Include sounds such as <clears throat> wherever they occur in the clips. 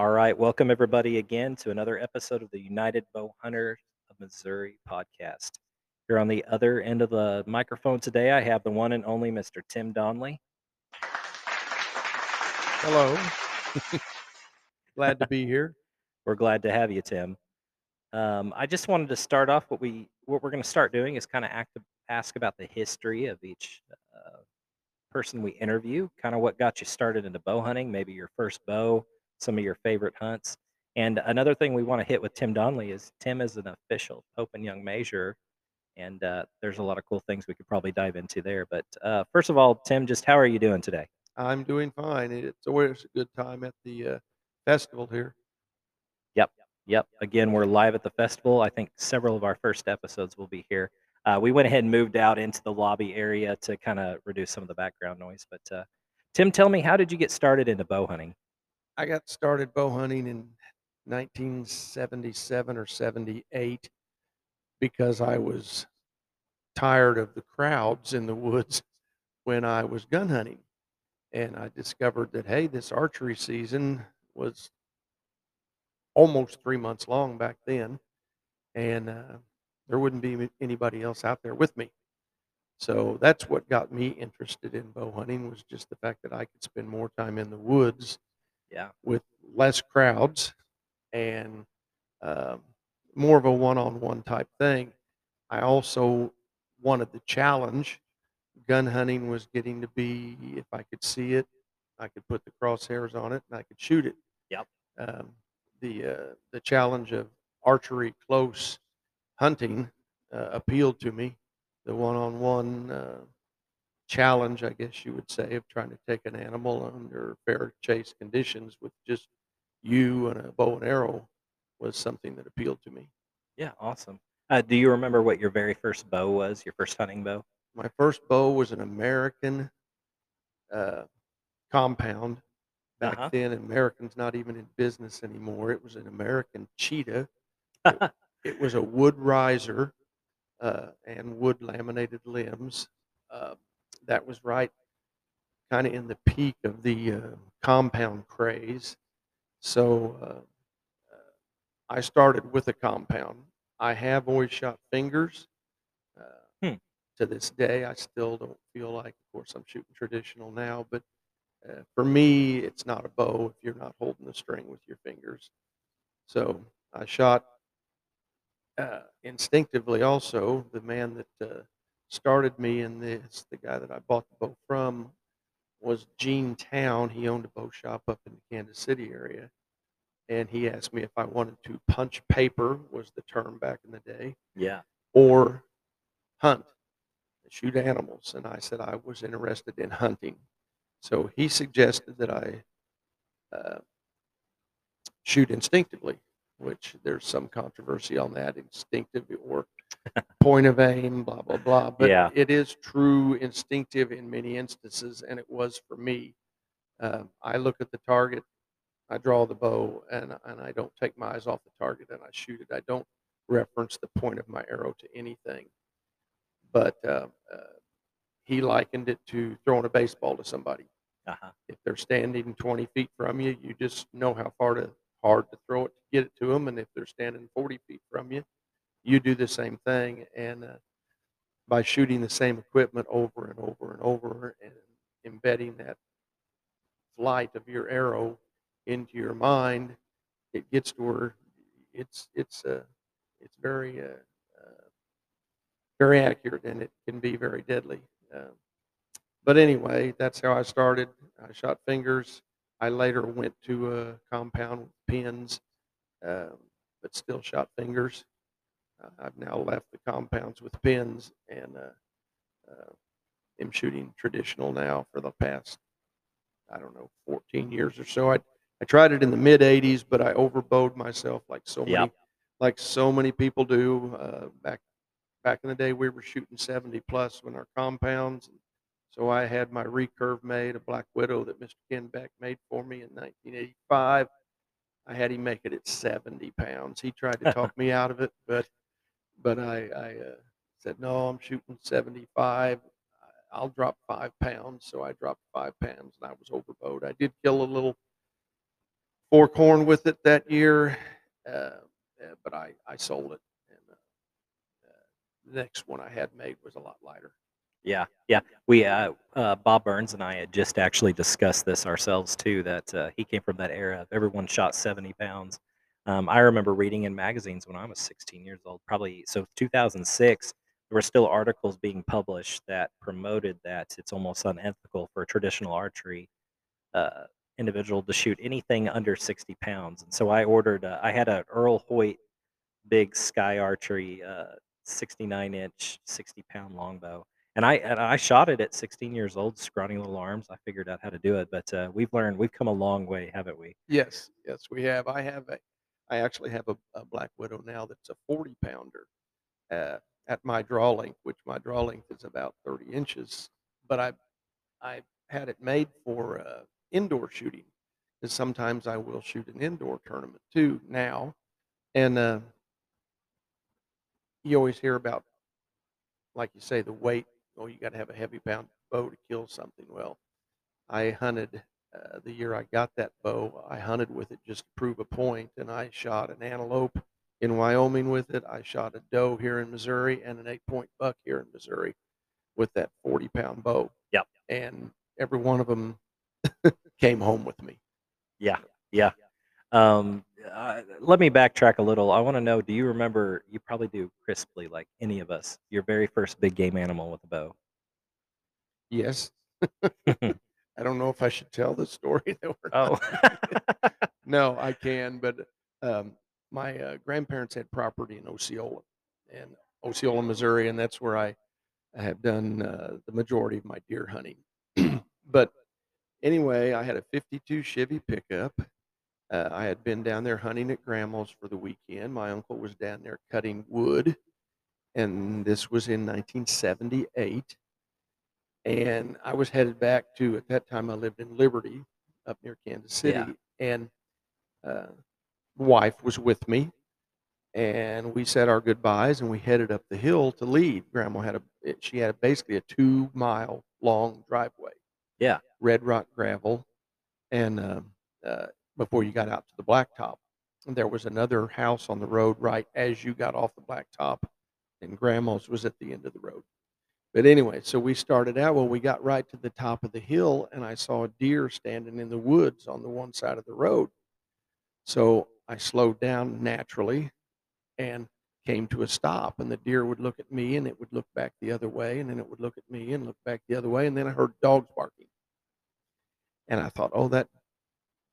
All right, welcome everybody again to another episode of the United Bow Hunter of Missouri podcast. Here on the other end of the microphone today, I have the one and only Mr. Tim Donnely. Hello. <laughs> Glad to be here. <laughs> We're glad to have you, Tim. Um, I just wanted to start off what we what we're going to start doing is kind of act, ask about the history of each uh, person we interview, kind of what got you started into bow hunting, maybe your first bow, some of your favorite hunts. And another thing we want to hit with Tim Donnely is Tim is an official Pope and Young Measurer, and uh, there's a lot of cool things we could probably dive into there. But uh, first of all, Tim, just how are you doing today? I'm doing fine. It's always a good time at the uh, festival here. Yep, yep. Again, we're live at the festival. I think several of our first episodes will be here. Uh, we went ahead and moved out into the lobby area to kind of reduce some of the background noise. But uh, Tim, tell me, how did you get started into bow hunting? I got started bow hunting in 1977 or 78 because I was tired of the crowds in the woods <laughs> when I was gun hunting. And I discovered that, hey, this archery season was almost three months long back then. And uh, there wouldn't be anybody else out there with me. So that's what got me interested in bow hunting was just the fact that I could spend more time in the woods Yeah. with less crowds and um, more of a one-on-one type thing. I also wanted the challenge. Gun hunting was getting to be, if I could see it, I could put the crosshairs on it and I could shoot it. Yep. Um, the uh, the challenge of archery close hunting uh, appealed to me. The one-on-one uh, challenge, I guess you would say, of trying to take an animal under fair chase conditions with just you and a bow and arrow was something that appealed to me. Yeah, awesome. Uh, do you remember what your very first bow was? Your first hunting bow? My first bow was an American uh, compound. Back Uh-huh. then, American's not even in business anymore. It was an American cheetah. It, <laughs> it was a wood riser uh, and wood laminated limbs. Uh, that was right kind of in the peak of the uh, compound craze. So uh, uh, I started with a compound. I have always shot fingers. Uh, Hmm. To this day, I still don't feel like, of course, I'm shooting traditional now, but uh, for me, it's not a bow if you're not holding the string with your fingers. So I shot uh, instinctively also. The man that uh, started me in this, the guy that I bought the boat from, was Gene Town. He owned a boat shop up in the Kansas City area. And he asked me if I wanted to punch paper, was the term back in the day, Yeah. or hunt, and shoot animals. And I said I was interested in hunting. So he suggested that I uh, shoot instinctively, which there's some controversy on that instinctive or point of aim, blah, blah, blah. But Yeah. it is true instinctive in many instances, and it was for me. Uh, I look at the target, I draw the bow, and, and I don't take my eyes off the target and I shoot it. I don't reference the point of my arrow to anything. But uh, uh, he likened it to throwing a baseball to somebody Uh-huh. if they're standing 20 feet from you, you just know how far to hard to throw it to get it to them. And if they're standing 40 feet from you, you do the same thing. And uh, by shooting the same equipment over and over and over and embedding that flight of your arrow into your mind, it gets to where it's it's uh, it's very uh, uh, very accurate and it can be very deadly. Uh, but anyway, that's how I started. I shot fingers. I later went to a compound with pins, um, but still shot fingers. Uh, I've now left the compounds with pins and uh, uh, am shooting traditional now for the past, I don't know, 14 years or so. I, I tried it in the mid 80s, but I overbowed myself like so many, Yep. like so many people do. Uh, back back in the day, we were shooting 70 plus when our compounds. So I had my recurve made, a Black Widow that Mr. Ken Beck made for me in 1985. I had him make it at 70 pounds. He tried to talk <laughs> me out of it, but but I, I uh, said no. I'm shooting 75. I- I'll drop five pounds. So I dropped five pounds, and I was overbowed. I did kill a little forkhorn with it that year, uh, uh, but I, I sold it. And uh, uh, the next one I had made was a lot lighter. Yeah, yeah. We uh, uh, Bob Burns and I had just actually discussed this ourselves too. That uh, he came from that era of everyone shot seventy pounds. Um, I remember reading in magazines when I was 16 years old, probably so 2006. There were still articles being published that promoted that it's almost unethical for a traditional archery uh, individual to shoot anything under 60 pounds. And so I ordered. Uh, I had an Earl Hoyt big sky archery uh, 69 inch, 60 pound longbow and I and I shot it at 16 years old, scrawny little arms. I figured out how to do it, but uh, we've learned we've come a long way, haven't we? Yes, yes, we have. I have a, I actually have a, a black widow now that's a 40 pounder uh, at my draw length, which my draw length is about 30 inches. But I, I had it made for uh, indoor shooting, because sometimes I will shoot an indoor tournament too now, and uh, you always hear about, like you say, the weight. Oh, you got to have a heavy pound bow to kill something. Well, I hunted uh, the year I got that bow. I hunted with it just to prove a point, and I shot an antelope in Wyoming with it. I shot a doe here in Missouri and an eight-point buck here in Missouri with that 40-pound bow. Yep. And every one of them <laughs> came home with me. Yeah, yeah. Um, uh, let me backtrack a little. I want to know: Do you remember? You probably do crisply, like any of us. Your very first big game animal with a bow. Yes. <laughs> I don't know if I should tell the story <laughs> though or Oh, no, I can, but um, my uh, grandparents had property in Osceola, and Osceola, Missouri, and that's where I, I have done uh, the majority of my deer hunting. <clears throat> but anyway, I had a '52 Chevy pickup. Uh, I had been down there hunting at Grandma's for the weekend. My uncle was down there cutting wood, and this was in 1978 and I was headed back to at that time I lived in Liberty up near Kansas City, Yeah. and uh, wife was with me, and we said our goodbyes and we headed up the hill to leave. Grandma had a she had a, basically a two mile long driveway, yeah, red rock gravel, and um, uh, before you got out to the blacktop, and there was another house on the road right as you got off the blacktop, and Grandma's was at the end of the road. But anyway, so we started out. Well, we got right to the top of the hill, and I saw a deer standing in the woods on the one side of the road. So I slowed down naturally and came to a stop. And the deer would look at me, and it would look back the other way, and then it would look at me and look back the other way. And then I heard dogs barking. And I thought, oh, that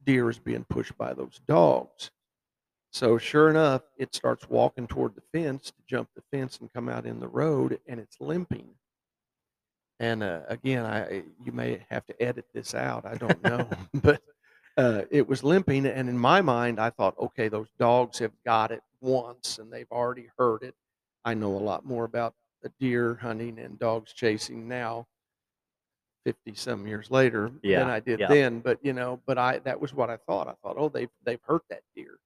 deer is being pushed by those dogs. So sure enough, it starts walking toward the fence to jump the fence and come out in the road, and it's limping. And uh, again, I you may have to edit this out. I don't know, <laughs> <laughs> but uh, it was limping, and in my mind, I thought, okay, those dogs have got it once, and they've already heard it. I know a lot more about deer hunting and dogs chasing now, fifty some years later, than I did yeah. then. But you know, but I that was what I thought. I thought, oh, they've they've hurt that deer.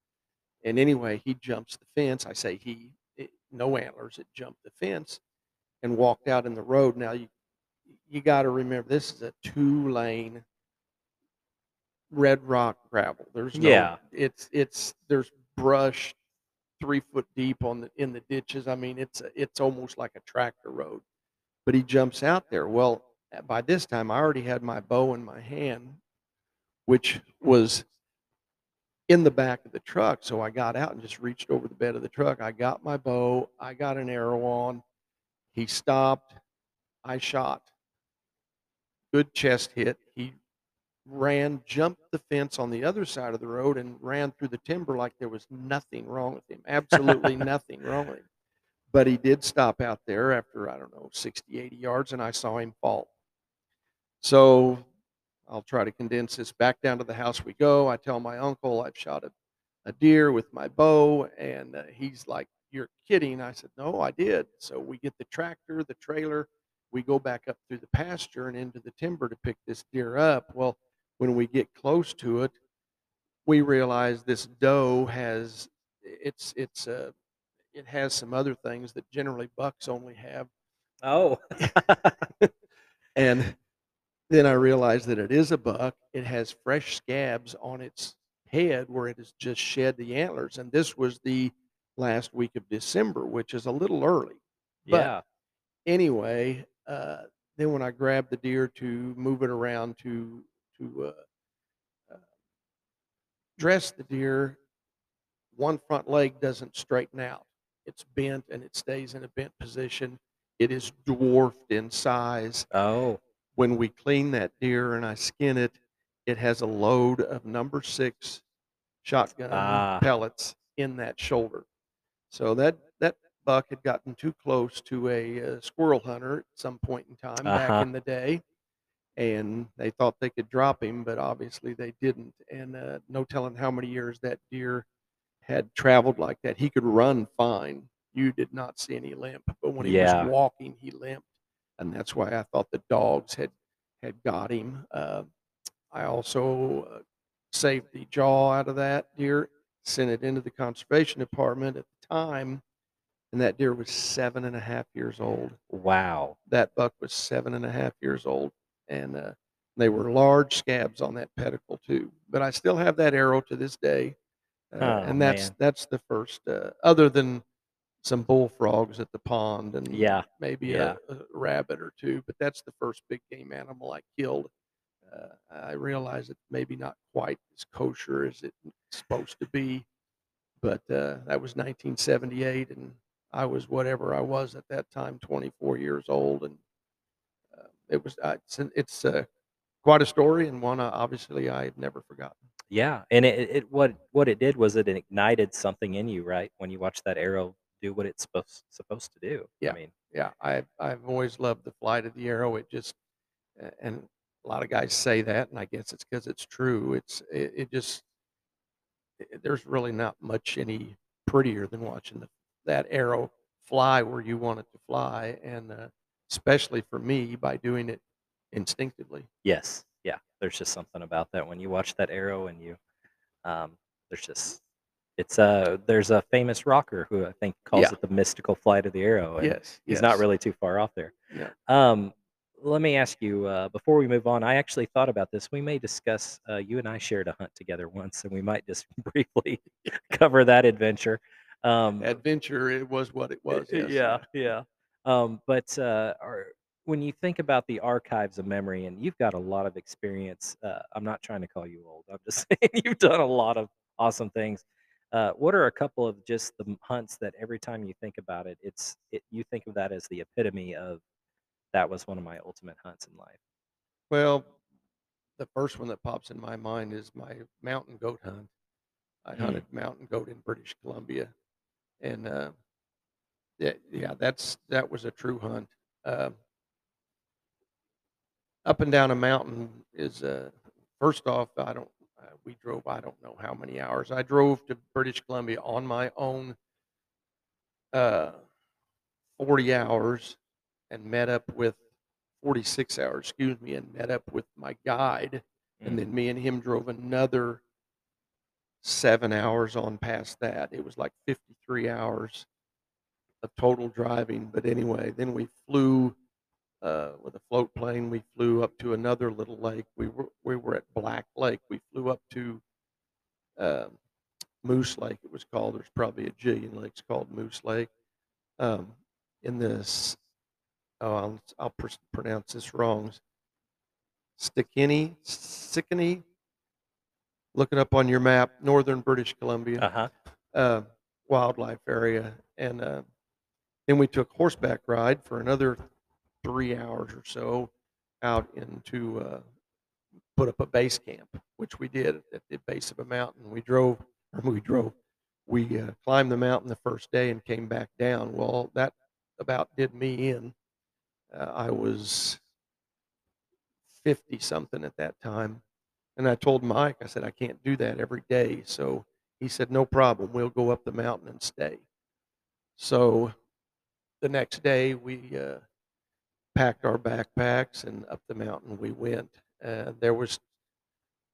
And anyway, he jumps the fence. I say he, it, no antlers. It jumped the fence and walked out in the road. Now you you got to remember this is a two lane red rock gravel. There's no, Yeah. it's it's there's brush three foot deep on the in the ditches. I mean, it's a, it's almost like a tractor road. But he jumps out there. Well, by this time I already had my bow in my hand, which was in the back of the truck. So I got out and just reached over the bed of the truck. I got my bow. I got an arrow on. He stopped. I shot. Good chest hit. He ran, jumped the fence on the other side of the road, and ran through the timber like there was nothing wrong with him. Absolutely <laughs> nothing wrong with him. But he did stop out there after, I don't know, 60, 80 yards, and I saw him fall. So I'll try to condense this back down to the house we go. I tell my uncle I've shot a, a deer with my bow, and uh, he's like, You're kidding. I said, No, I did. So we get the tractor, the trailer, we go back up through the pasture and into the timber to pick this deer up. Well, when we get close to it, we realize this doe has it's it's uh it has some other things that generally bucks only have oh, <laughs> and then I realized that it is a buck. It has fresh scabs on its head where it has just shed the antlers. And this was the last week of December, which is a little early. But Yeah. anyway, uh, then when I grab the deer to move it around to to uh, uh, dress the deer, one front leg doesn't straighten out. It's bent and it stays in a bent position. It is dwarfed in size. Oh. When we clean that deer and I skin it, it has a load of number six shotgun Ah. pellets in that shoulder. So that that buck had gotten too close to a, uh squirrel hunter at some point in time back Uh-huh. in the day, and they thought they could drop him, but obviously they didn't. And uh, no telling how many years that deer had traveled like that. He could run fine. You did not see any limp, but when he Yeah. was walking, he limped, and that's why I thought the dogs had had got him. Uh, I also uh, saved the jaw out of that deer, sent it into the conservation department at the time, and that deer was seven and a half years old. Wow. That buck was seven and a half years old, and uh, they were large scabs on that pedicle too. But I still have that arrow to this day, uh, Oh, and that's man. that's the first. Uh, other than some bullfrogs at the pond and Yeah. maybe Yeah. a, a rabbit or two, but that's the first big game animal I killed. Uh, I realize it's maybe not quite as kosher as it's supposed to be, but uh, that was 1978, and I was whatever I was at that time, 24 years old, and uh, it was uh, it's it's uh, quite a story and one uh, obviously I've never forgotten. Yeah. And it, it what what it did was it ignited something in you, right? When you watch that arrow do what it's supposed supposed to do. Yeah. I mean, Yeah, I I've always loved the flight of the arrow. It just and a lot of guys say that, and I guess it's because it's true. It's it, it just i- there's really not much any prettier than watching the, that arrow fly where you want it to fly, and uh, especially for me by doing it instinctively. yes. Yeah. There's just something about that when you watch that arrow and you um there's just it's a there's a famous rocker who I think calls Yeah. it the mystical flight of the arrow and Yes, he's not really too far off there. Yeah. Um, let me ask you uh, before we move on. I actually thought about this. We may discuss. Uh, you and I shared a hunt together once, and we might just <laughs> briefly cover that adventure. Um, Adventure, it was what it was. Yes. yeah, yeah. Um, but uh, are, when you think about the archives of memory, and you've got a lot of experience. Uh, I'm not trying to call you old. I'm just <laughs> saying you've done a lot of awesome things. Uh, what are a couple of just the hunts that every time you think about it, it's it, you think of that as the epitome of that was one of my ultimate hunts in life. Well, the first one that pops in my mind is my mountain goat hunt. I Mm. hunted mountain goat in British Columbia, and uh, yeah, yeah, that's that was a true hunt. Uh, up and down a mountain is uh, first off, I don't. Uh, we drove. I don't know how many hours. I drove to British Columbia on my own. Uh, forty hours, and met up with forty-six hours. Excuse me, and met up with my guide and Mm. then me and him drove another seven hours on past that. It was like 53 hours of total driving. But anyway, then we flew uh, with a float plane. We flew up to another little lake. We were we were at Black Lake. We flew up to uh, Moose Lake. It was called. There's probably a jillion lakes called Moose Lake. Um, in this, oh, I'll, I'll pr- pronounce this wrong. Stickini, Stickini. Look it up on your map, northern British Columbia Uh huh. uh, wildlife area, and uh, then we took horseback ride for another three hours or so out into uh, put up a base camp, which we did at the base of a mountain. We drove, or <laughs> we drove, we uh, climbed the mountain the first day and came back down. Well, that about did me in. Uh, I was 50 something at that time. And I told Mike, I said, I can't do that every day. So he said, No problem. We'll go up the mountain and stay. So the next day, we uh, packed our backpacks and up the mountain we went. Uh, there was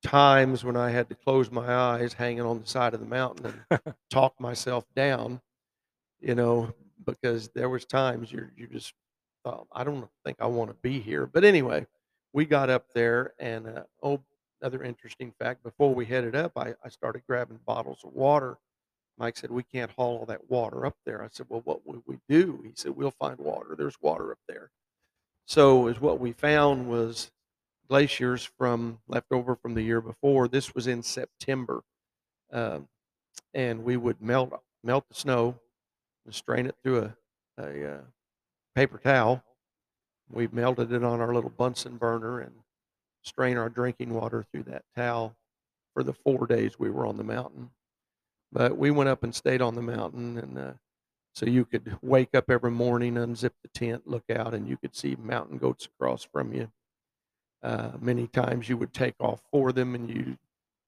times when I had to close my eyes hanging on the side of the mountain and <laughs> talk myself down, you know, because there was times you you just thought, I don't think I want to be here. But anyway, we got up there and uh, oh another interesting fact. Before we headed up, I, I started grabbing bottles of water. Mike said, "We can't haul all that water up there." I said, "Well, what would we do?" He said, "We'll find water. There's water up there." So, is what we found was glaciers from left over from the year before. This was in September, um, and we would melt melt the snow and strain it through a a uh, paper towel. We melted it on our little Bunsen burner and strain our drinking water through that towel for the four days we were on the mountain. But we went up and stayed on the mountain, and uh, so you could wake up every morning, unzip the tent, look out, and you could see mountain goats across from you. Uh, many times you would take off for them, and you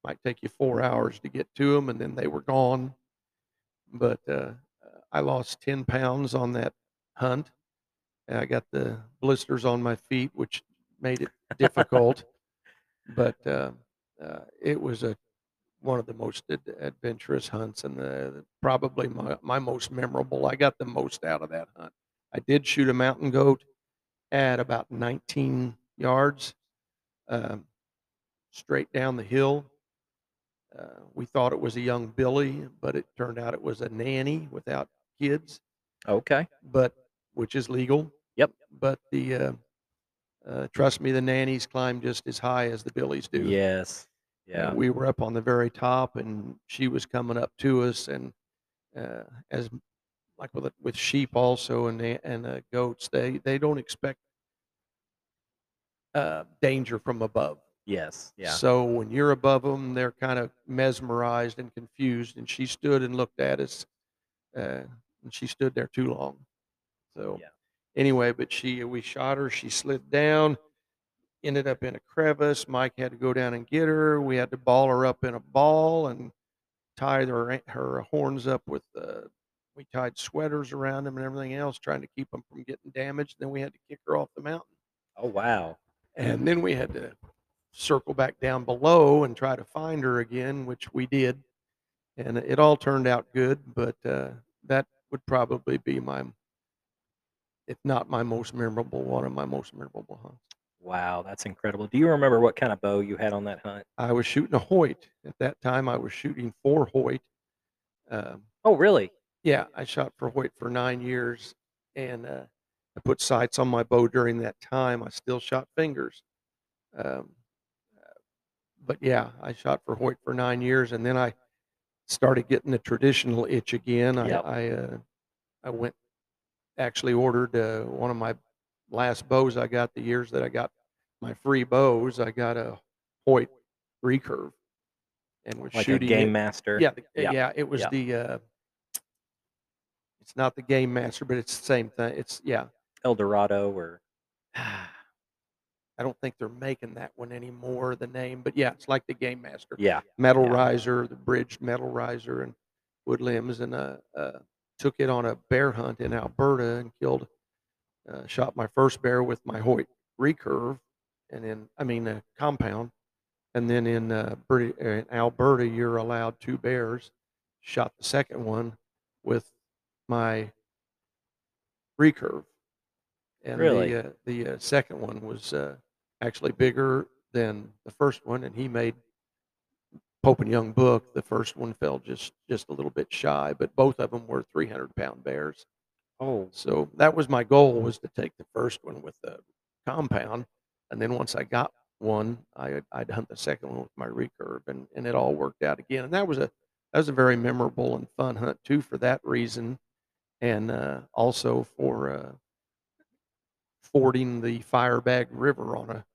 might take you four hours to get to them, and then they were gone. But uh, I lost 10 pounds on that hunt. I got the blisters on my feet, which made it difficult. but uh, uh, it was a one of the most ad- adventurous hunts and the, probably my, my most memorable. I got the most out of that hunt. I did shoot a mountain goat at about 19 yards um, straight down the hill. Uh, we thought it was a young Billy, but it turned out it was a nanny without kids, Okay. but which is legal. Yep. But the uh, trust me, the nannies climb just as high as the Billies do. Yes. Yeah. we were up on the very top, and she was coming up to us, and uh, as like with with sheep also and and uh, goats, they they don't expect uh, danger from above. Yes. Yeah. So when you're above them, they're kind of mesmerized and confused. And she stood and looked at us, uh, and she stood there too long. So Yeah. Anyway, but she we shot her. She slid down, ended up in a crevice. Mike had to go down and get her. We had to ball her up in a ball and tie her her horns up with. Uh, we tied sweaters around them and everything else, trying to keep them from getting damaged. Then we had to kick her off the mountain. Oh wow. And then we had to circle back down below and try to find her again, which we did. And it all turned out good, but uh, that would probably be my, if not my most memorable, one of my most memorable hunts. Wow. That's incredible. Do you remember what kind of bow you had on that hunt? I was shooting a Hoyt. At that time, I was shooting for Hoyt. Um, Oh really? yeah, I shot for Hoyt for nine years, and uh, I put sights on my bow during that time. I still shot fingers. Um, but yeah, I shot for Hoyt for nine years, and then I started getting the traditional itch again. I Yep. I, uh, I went actually ordered uh, one of my last bows I got the years that I got my free bows. I got a Hoyt recurve, and was Like a shooting game it. master. Yeah, the, Yeah, yeah, it was yeah. the. Uh, it's not the game master, but it's the same thing. It's yeah. El Dorado or <sighs> I don't think they're making that one anymore. The name, but yeah, it's like the game master. yeah. metal Yeah. riser, the bridged metal riser, and wood limbs, and uh, uh, took it on a bear hunt in Alberta and killed, uh, shot my first bear with my Hoyt recurve, and then I mean uh, compound, and then in uh, British, in Alberta you're allowed two bears. Shot the second one with my recurve, and Really? the uh, the uh, second one was uh, actually bigger than the first one, and he made Pope and Young book. The first one fell just just a little bit shy, but both of them were 300 pound bears. Oh So that was my goal was to take the first one with the compound, and then once I got one, I, I'd hunt the second one with my recurve, and, and it all worked out again. And that was a that was a very memorable and fun hunt too for that reason, and uh, also for uh, fording the Firebag River on a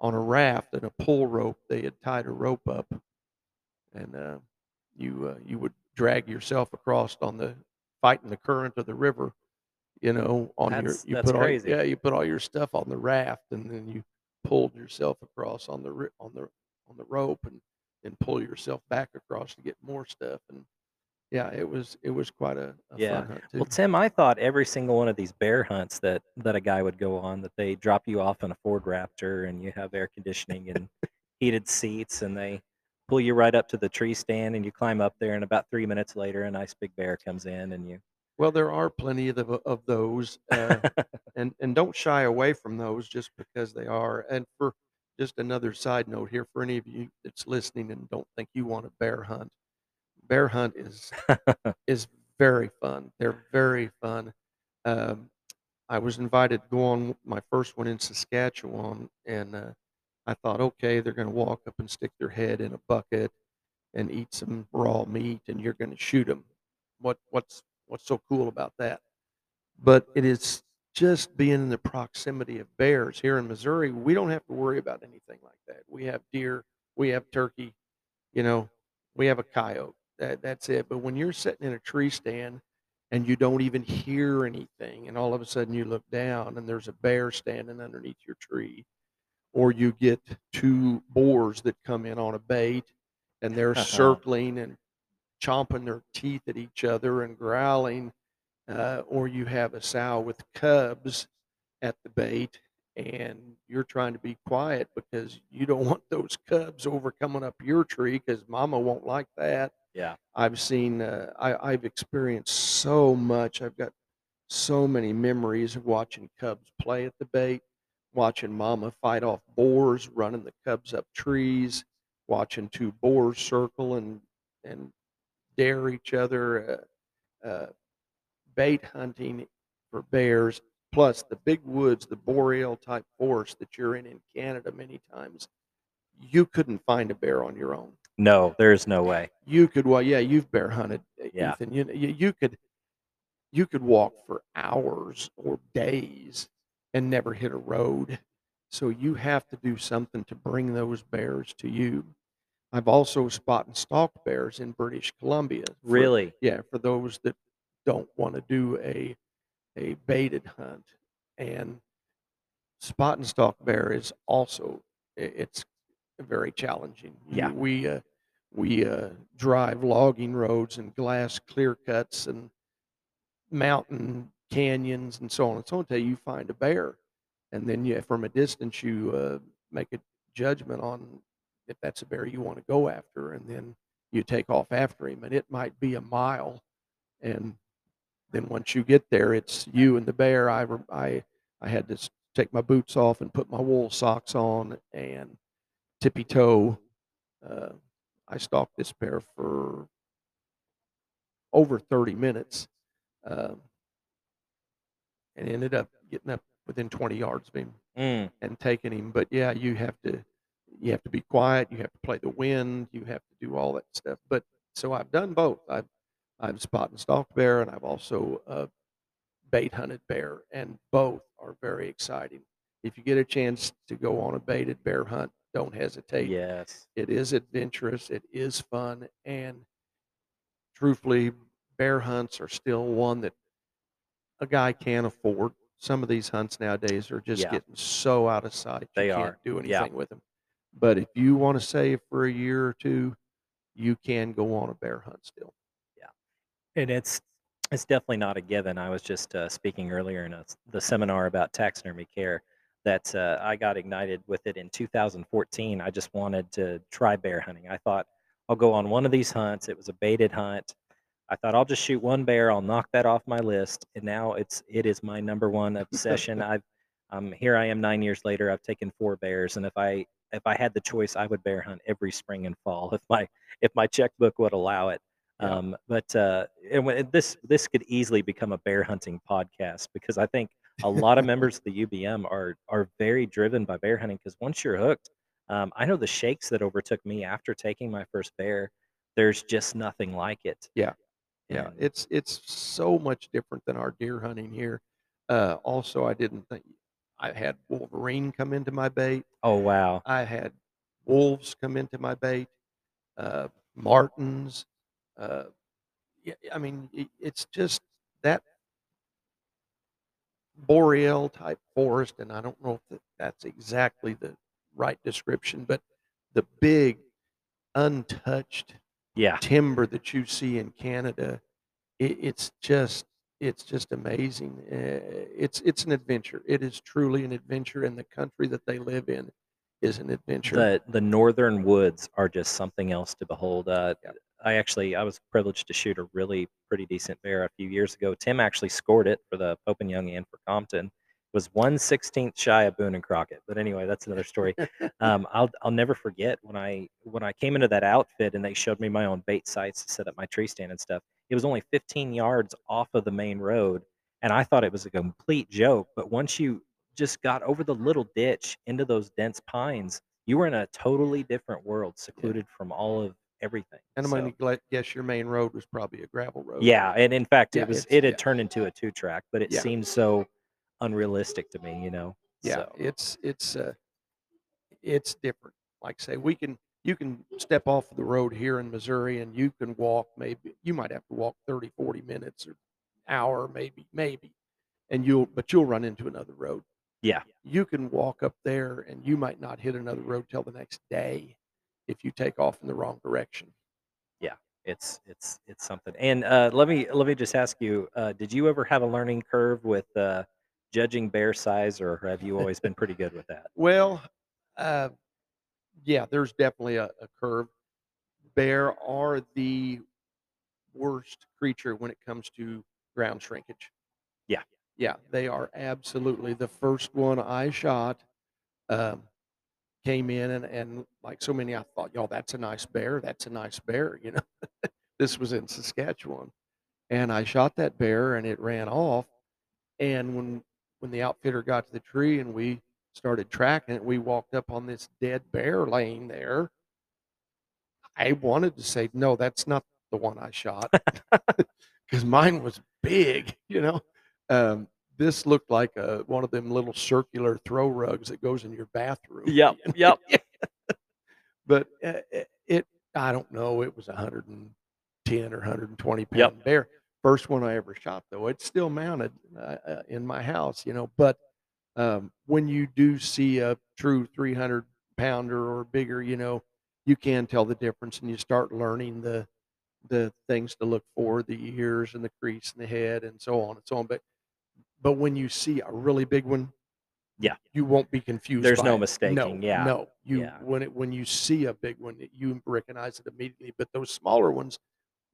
on a raft and a pull rope. They had tied a rope up, and uh, you uh, you would drag yourself across on the fighting the current of the river. You know, on That's- your you that's put crazy. all yeah you put all your stuff on the raft, and then you pulled yourself across on the on the on the rope, and and pull yourself back across to get more stuff. And yeah, it was it was quite a, a Yeah. fun hunt too. Well, Tim, I thought every single one of these bear hunts that that a guy would go on, that they drop you off in a Ford Raptor and you have air conditioning and heated seats, and they pull you right up to the tree stand and you climb up there, and about three minutes later, a nice big bear comes in and you. Well, there are plenty of the, of those, uh, <laughs> and and don't shy away from those just because they are. And for just another side note here for any of you that's listening and don't think you want to bear hunt. Bear hunt is <laughs> is very fun. They're very fun. Um, I was invited to go on my first one in Saskatchewan, and uh, I thought, okay, they're going to walk up and stick their head in a bucket and eat some raw meat, and you're going to shoot them. What what's what's so cool about that? But it is just being in the proximity of bears here in Missouri. We don't have to worry about anything like that. We have deer, we have turkey, you know, we have a coyote. That that's it. But when you're sitting in a tree stand and you don't even hear anything, and all of a sudden you look down and there's a bear standing underneath your tree, or you get two boars that come in on a bait and they're <laughs> circling and chomping their teeth at each other and growling, uh, or you have a sow with cubs at the bait and you're trying to be quiet because you don't want those cubs over coming up your tree because mama won't like that. Yeah. I've seen, uh, I, I've experienced so much. I've got so many memories of watching cubs play at the bait, watching mama fight off boars, running the cubs up trees, watching two boars circle and and dare each other, uh, uh, bait hunting for bears, plus the big woods, the boreal type forest that you're in in Canada many times. You couldn't find a bear on your own No, there's no way. you could well yeah you've bear hunted uh, Yeah. ethan you, you you could you could walk for hours or days and never hit a road so you have to do something to bring those bears to you i've also spot and stalked bears in british columbia for- Really? yeah for those that don't want to do a a baited hunt and spot and stalk bear is also it's very challenging Yeah. we uh, we uh, drive logging roads and glass clear cuts and mountain canyons and so on. And so on until you find a bear and then you from a distance you uh, make a judgment on if that's a bear you want to go after and then you take off after him and it might be a mile and then once you get there it's you and the bear. I i i had to take my boots off and put my wool socks on and tippy toe uh, i stalked this bear for over 30 minutes um, and ended up getting up within 20 yards of him Mm. and taking him. But yeah, you have to you have to be quiet. You have to play the wind. You have to do all that stuff. But so I've done both. I've I've spot and stalked bear, and I've also uh, bait hunted bear, and both are very exciting. If you get a chance to go on a baited bear hunt, don't hesitate. Yes. It is adventurous. It is fun, and truthfully, bear hunts are still one that a guy can't afford. Some of these hunts nowadays are just Yeah. getting so out of sight. You They can't are. do Yeah. anything with them. But if you want to save for a year or two, you can go on a bear hunt still. Yeah. And it's it's definitely not a given. I was just uh, speaking earlier in a, s- the seminar about taxidermy care that uh, I got ignited with it in 2014. I just wanted to try bear hunting. I thought I'll go on one of these hunts. It was a baited hunt. I thought I'll just shoot one bear. I'll knock that off my list. And now it's it is my number one obsession. I've um, here I am nine years later. I've taken four bears, and if I if I had the choice, I would bear hunt every spring and fall <laughs> if my if my checkbook would allow it. Yeah. Um, but uh, and when- this this could easily become a bear hunting podcast because I think a <laughs> lot of members of the UBM are are very driven by bear hunting because once you're hooked, um, I know the shakes that overtook me after taking my first bear. There's just nothing like it. Yeah. Yeah, it's it's so much different than our deer hunting here. Uh, also, I didn't think I had wolverine come into my bait. oh wow. I had wolves come into my bait, uh, martens. Uh, yeah, I mean, it, it's just that boreal type forest, and I don't know if that, that's exactly the right description, but the big, untouched Yeah. timber that you see in Canada, it, it's just it's just amazing. Uh, it's it's an adventure. It is truly an adventure, and the country that they live in is an adventure. The the northern woods are just something else to behold. Uh, Yep. I actually I was privileged to shoot a really pretty decent bear a few years ago. Tim actually scored it for the Pope and Young and for Compton. Was one sixteenth shy of Boone and Crockett. But anyway, that's another story. um, <laughs> I'll I'll never forget when I when I came into that outfit and they showed me my own bait sites to set up my tree stand and stuff. It was only 15 yards off of the main road, and I thought it was a complete joke. But once you just got over the little ditch into those dense pines, you were in a totally different world, secluded from all of everything. And I'm So- gonna guess your main road was probably a gravel road. yeah, and in fact, Yeah, it was it had yeah. turned into a two track, but it Yeah. seemed so unrealistic to me, you know. Yeah, So, it's it's uh, it's different. Like say, we can you can step off the road here in Missouri and you can walk maybe you might have to walk 30, 40 minutes or hour maybe maybe, and you'll but you'll run into another road. yeah, You can walk up there and you might not hit another road till the next day if you take off in the wrong direction. Yeah, it's it's it's something. And uh, let me let me just ask you: uh, Did you ever have a learning curve with uh, judging bear size, or have you always been pretty good with that? Well, uh, yeah, there's definitely a, a curve. Bear are the worst creature when it comes to ground shrinkage. Yeah. Yeah, they are absolutely the first one I shot. Um, came in and, and like so many, I thought, y'all, that's a nice bear. That's a nice bear. You know, <laughs> this was in Saskatchewan, and I shot that bear and it ran off. And when when the outfitter got to the tree and we started tracking it, we walked up on this dead bear laying there. I wanted to say, no, that's not the one I shot <laughs> <laughs> because mine was big, you know. Um, this looked like a, one of them little circular throw rugs that goes in your bathroom. Yep, <laughs> yep. But uh, it, I don't know, it was a 110 or 120 pound Yep. bear. First one I ever shot, though. It's still mounted uh, uh, in my house, you know. But um, when you do see a true 300 pounder or bigger, you know, you can tell the difference, and you start learning the the things to look for, the ears and the crease and the head, and so on and so on. But but when you see a really big one, Yeah. you won't be confused. There's no it. mistaking, No, yeah, no. You yeah. when it when you see a big one, you recognize it immediately. But those smaller ones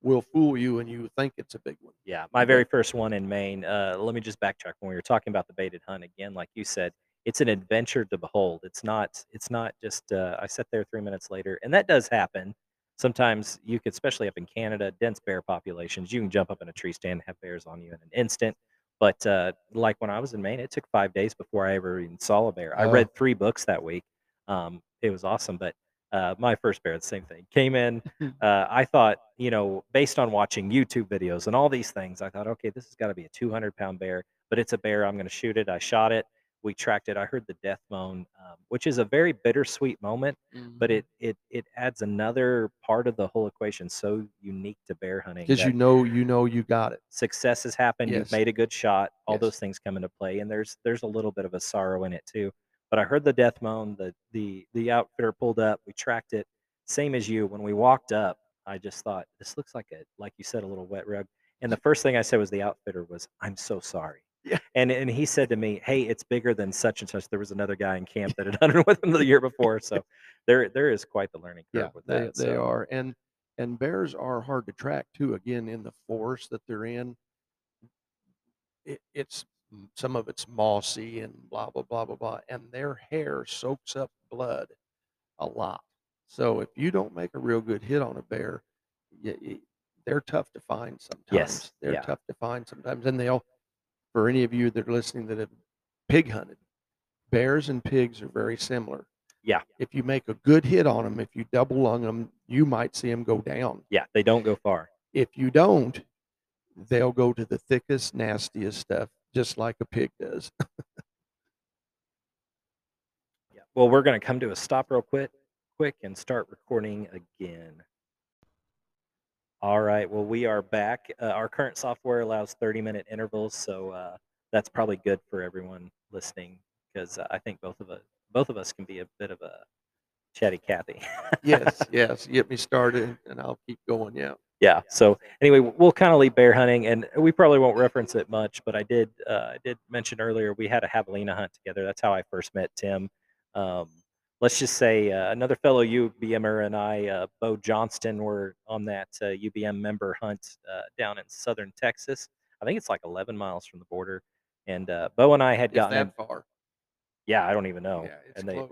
will fool you, and you think it's a big one. Yeah, my very first one in Maine. Uh, let me just backtrack. When we were talking about the baited hunt again, like you said, it's an adventure to behold. It's not. It's not just. Uh, I sat there three minutes later, and that does happen. Sometimes you could, especially up in Canada, dense bear populations. You can jump up in a tree stand and have bears on you in an instant. But uh, like when I was in Maine, it took five days before I ever even saw a bear. I Oh. read three books that week. Um, it was awesome, but uh, my first bear, the same thing. Came in. <laughs> Uh, I thought, you know, based on watching YouTube videos and all these things, I thought, okay, this has got to be a 200 pound bear, but it's a bear. I'm going to shoot it. I shot it. We tracked it. I heard the death moan, um, which is a very bittersweet moment, but Mm-hmm. it it it adds another part of the whole equation so unique to bear hunting. because you know you know you got it. success has happened. You've made a good shot. All Yes. those things come into play, and there's there's a little bit of a sorrow in it too. But I heard the death moan. The the the outfitter pulled up. We tracked it. Same as you. When we walked up, I just thought this looks like a like you said a little wet rug. And the first thing I said was the outfitter was, "I'm so sorry." Yeah. And and he said to me, "Hey, it's bigger than such and such." There was another guy in camp that had <laughs> hunted with him the year before, so there there is quite the learning curve Yeah, with that. they so. are, and and bears are hard to track too. Again, in the forest that they're in, it, it's some of it's mossy and blah blah blah blah blah, and their hair soaks up blood a lot. So if you don't make a real good hit on a bear, y y- they're tough to find sometimes. yes. They're yeah. tough to find sometimes, and they'll. For any of you that are listening that have pig hunted, bears and pigs are very similar Yeah, if you make a good hit on them, if you double lung them, you might see them go down. yeah, they don't go far. If you don't, they'll go to the thickest, nastiest stuff, just like a pig does. <laughs> Yeah. Well, we're going to come to a stop real quick, quick, and start recording again. All right. Well, we are back. Uh, our current software allows 30-minute intervals, so uh, that's probably good for everyone listening because uh, I think both of us both of us can be a bit of a chatty Cathy. yes, <laughs> yes. Get me started, and I'll keep going. Yeah. Yeah. So anyway, we'll kind of leave bear hunting, and we probably won't reference it much, but I did uh, I did mention earlier we had a javelina hunt together. That's how I first met Tim. Um, let's just say uh, another fellow UBMer and I, uh, Bo Johnston, were on that uh, UBM member hunt uh, down in southern Texas. I think it's like 11 miles from the border. And uh, Bo and I had gotten, in- that far. yeah, I don't even know. Yeah, it's and they, close.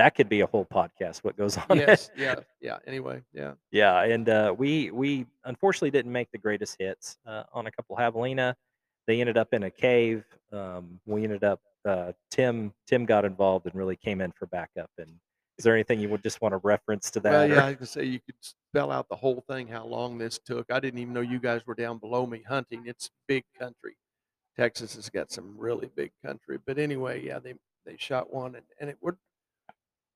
That could be a whole podcast. What goes <laughs> on? Yes, yeah, yeah. Anyway, yeah. Yeah, and uh, we we unfortunately didn't make the greatest hits uh, on a couple javelina. They ended up in a cave. Um, we ended up uh, Tim Tim got involved and really came in for backup. And is there anything you would just want to reference to that? Well, or- yeah, I can say you could spell out the whole thing, how long this took. I didn't even know you guys were down below me hunting. It's big country. Texas has got some really big country. But anyway, yeah, they they shot one, and, and it would.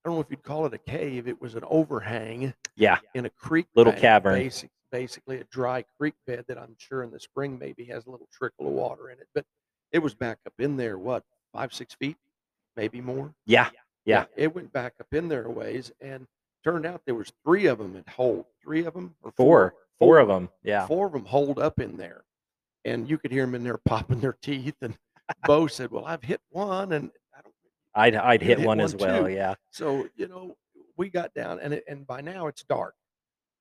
I don't know if you'd call it a cave. It was an overhang yeah, in a creek. Little bank, cavern. Basic, basically a dry creek bed that I'm sure in the spring maybe has a little trickle of water in it. But it was back up in there, what, five, six feet, maybe more? yeah, yeah. It went back up in there a ways and turned out there was three of them at hold. Three of them or Four, four of them. Yeah, Four of them hold up in there. And you could hear them in there popping their teeth. And <laughs> Bo said, well, I've hit one and I'd I'd hit hit one one as well. too. Yeah, so you know, we got down, and it, and by now it's dark.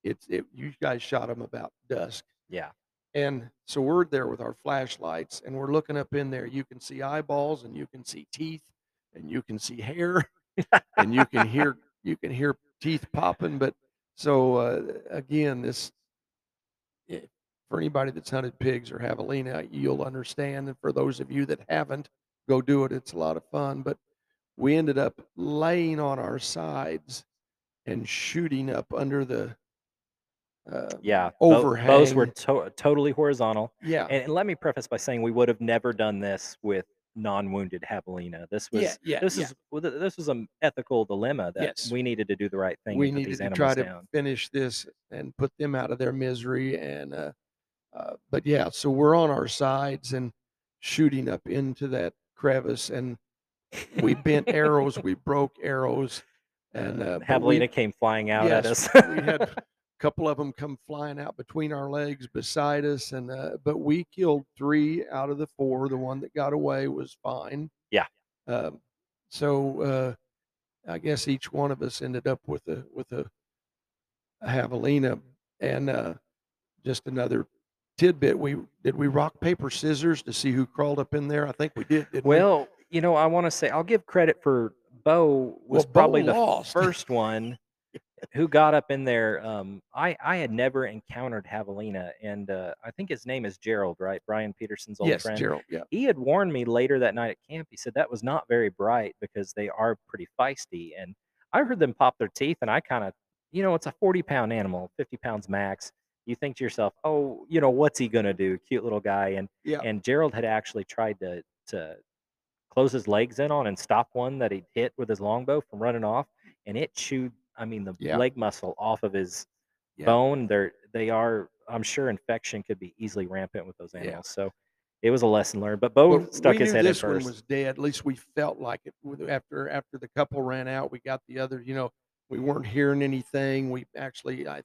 It's it, you guys shot them about dusk, yeah, and so we're there with our flashlights, and we're looking up in there. You can see eyeballs, and you can see teeth, and you can see hair, <laughs> and you can hear you can hear teeth popping. But so uh, again, this eh, for anybody that's hunted pigs or javelina, you'll understand, and for those of you that haven't, go do it. It's a lot of fun. But we ended up laying on our sides and shooting up under the uh, yeah. Bo- Bows were to- totally horizontal. yeah And, and let me preface by saying we would have never done this with non-wounded javelina. This was yeah yeah this yeah. is well, this was an ethical dilemma that Yes. we needed to do the right thing. we needed to try to down. finish this and put them out of their misery and uh, uh, but yeah so we're on our sides and shooting up into that crevice and we bent arrows we broke arrows and uh, but we- javelina came flying out at us. we had a <laughs> couple of them come flying out between our legs beside us and uh, but we killed three out of the four the one that got away was fine Yeah. um, so uh, i guess each one of us ended up with a with a, a javelina and uh, just another tidbit we did we rock paper scissors to see who crawled up in there i think we did well, you know, I want to say I'll give credit for Bo was Well, Bo probably the lost. <laughs> first one who got up in there. Um, I I had never encountered javelina, and uh, I think his name is Gerald, right? Brian Peterson's old yes friend. gerald yeah he had warned me later that night at camp. He said that was not very bright because they are pretty feisty. And I heard them pop their teeth, and I kind of, you know, it's a 40 pound animal, 50 pounds max. You think to yourself, oh, you know, what's he gonna do? Cute little guy. And yeah and Gerald had actually tried to to close his legs in on and stop one that he hit with his longbow from running off, and it chewed. I mean, the Yeah. leg muscle off of his Yeah. bone. They're they are. I'm sure infection could be easily rampant with those Yeah. animals. So it was a lesson learned. But Bo Well, stuck his head in this one first. was dead. At least we felt like it. After after the couple ran out, we got the other. You know, we weren't hearing anything. We actually, I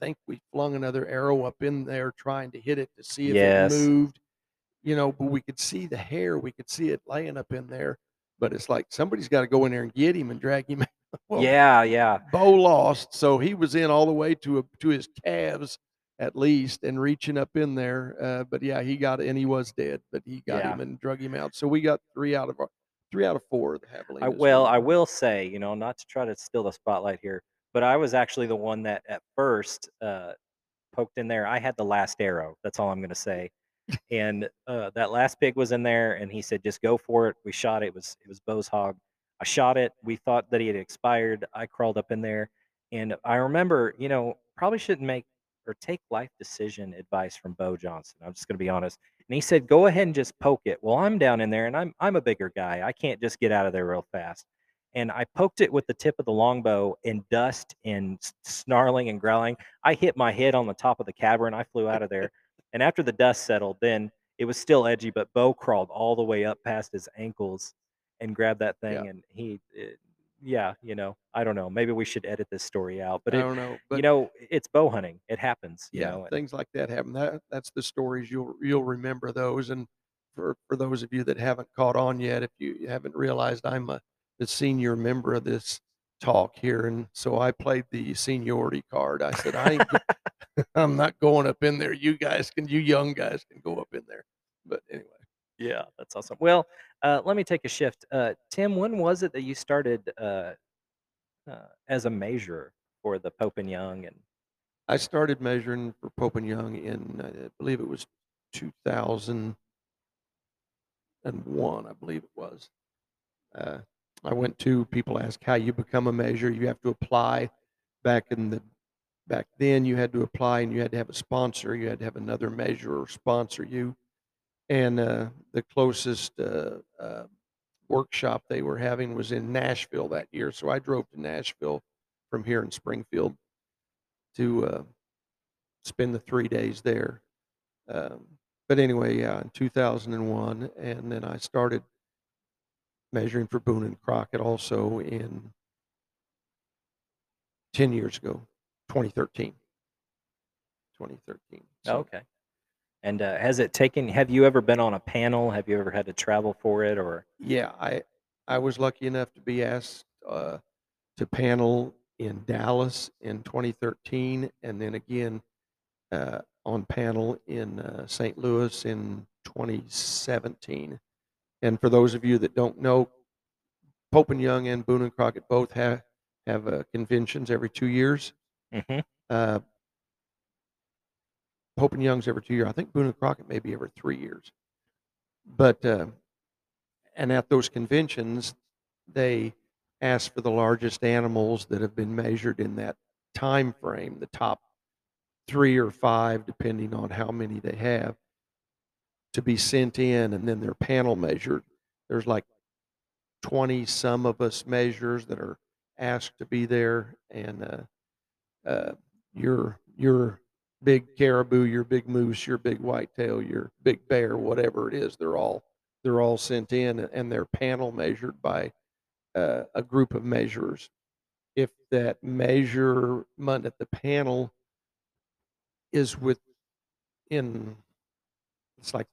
think, we flung another arrow up in there trying to hit it to see if Yes. it moved. You know, but we could see the hair. We could see it laying up in there. But it's like somebody's got to go in there and get him and drag him. <laughs> out. Well, yeah, yeah. Bo lost, so he was in all the way to a, to his calves at least, and reaching up in there. Uh, but yeah, he got and he was dead, but he got Yeah. him and drug him out. So we got three out of our three out of four of the javelinas. I, well, I will say, you know, not to try to steal the spotlight here, but I was actually the one that at first uh, poked in there. I had the last arrow. That's all I'm going to say. And uh, that last pig was in there, and he said, "Just go for it." We shot it. It was it was Bo's hog. I shot it. We thought that he had expired. I crawled up in there, and I remember, you know, probably shouldn't make or take life decision advice from Bo Johnson. I'm just going to be honest. And he said, "Go ahead and just poke it." Well, I'm down in there, and I'm I'm a bigger guy. I can't just get out of there real fast. And I poked it with the tip of the longbow, and dust and snarling and growling. I hit my head on the top of the cavern. I flew out of there. And after the dust settled, then it was still edgy, but Bo crawled all the way up past his ankles and grabbed that thing. Yeah. And he, it, yeah, you know, I don't know. Maybe we should edit this story out, but I it, don't know, but you know, it's bow hunting. It happens. You yeah, know, things like that happen. That that's the stories you'll you'll remember those. And for for those of you that haven't caught on yet, if you haven't realized, I'm a the senior member of this talk here, and so I played the seniority card. I said I ain't, <laughs> <laughs> I'm not going up in there. You guys can, you young guys can go up in there. But anyway, Yeah, that's awesome. Well, uh, let me take a shift. Uh, Tim, when was it that you started uh, uh, as a measurer for the Pope and Young? And I started measuring for Pope and Young in, I believe it was 2001, I believe it was. Uh, I went to, people ask how you become a measure. You have to apply. Back in the, back then you had to apply and you had to have a sponsor. You had to have another measurer sponsor you. And uh, the closest uh, uh, workshop they were having was in Nashville that year. So I drove to Nashville from here in Springfield to uh, spend the three days there. Um, but anyway, yeah, in 2001, and then I started measuring for Boone and Crockett also in 10 years ago, 2013. 2013. So, okay. And uh, has it taken? Have you ever been on a panel? Have you ever had to travel for it? Or yeah, I I was lucky enough to be asked uh, to panel in Dallas in 2013, and then again uh, on panel in uh, St. Louis in 2017. And for those of you that don't know, Pope and Young and Boone and Crockett both have have uh, conventions every two years. Hmm Uh, Pope and Young's every two years. I think Boone and Crockett maybe every three years. But uh, and at those conventions, they ask for the largest animals that have been measured in that time frame, the top three or five, depending on how many they have, to be sent in, and then their panel measured. There's like 20 some of us measures that are asked to be there, and uh, uh, your your big caribou, your big moose, your big whitetail, your big bear, whatever it is, they're all they're all sent in, and they're panel measured by uh, a group of measurers. If that measurement at the panel is within, it's like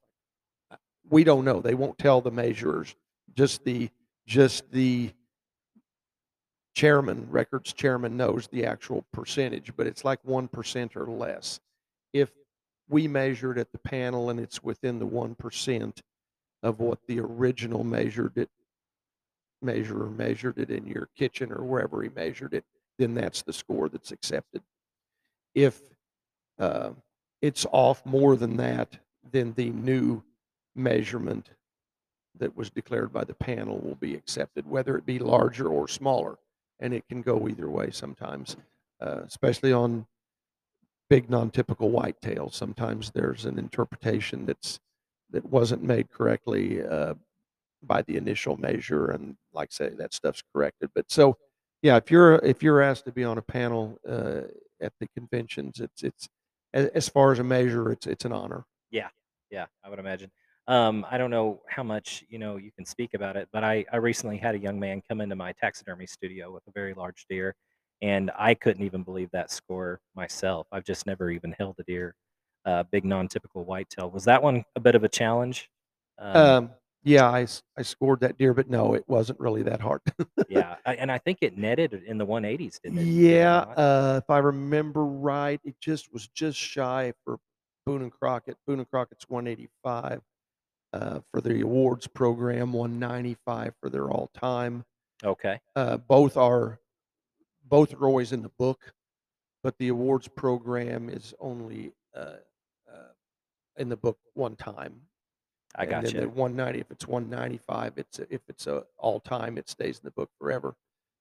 we don't know. They won't tell the measurers. Just the just the chairman, records chairman knows the actual percentage, but it's like 1% or less. If we measured at the panel and it's within the 1% of what the original measured it measurer measured it in your kitchen or wherever he measured it, then that's the score that's accepted. If uh, it's off more than that, then the new measurement that was declared by the panel will be accepted, whether it be larger or smaller. And it can go either way sometimes, uh, especially on big non-typical whitetails. Sometimes there's an interpretation that's that wasn't made correctly uh, by the initial measure, and like I say, that stuff's corrected. But so, yeah, if you're if you're asked to be on a panel uh, at the conventions, it's it's as far as a measure, it's it's an honor. yeah, yeah, I would imagine. Um, I don't know how much you know you can speak about it, but I I recently had a young man come into my taxidermy studio with a very large deer, and I couldn't even believe that score myself. I've just never even held a deer, uh, big non-typical whitetail. Was that one a bit of a challenge? Um, Um, yeah, I scored that deer, but no, it wasn't really that hard. yeah, <laughs> I, and I think it netted in the 180s, didn't it? Did it yeah, uh, if I remember right, it just was just shy for Boone and Crockett. Boone and Crockett's 185 uh, for the awards program, 195 for their all time. Okay. Uh, both are both are always in the book, but the awards program is only uh, uh, in the book one time. I got the you. 190 if it's 195 it's if it's a all time it stays in the book forever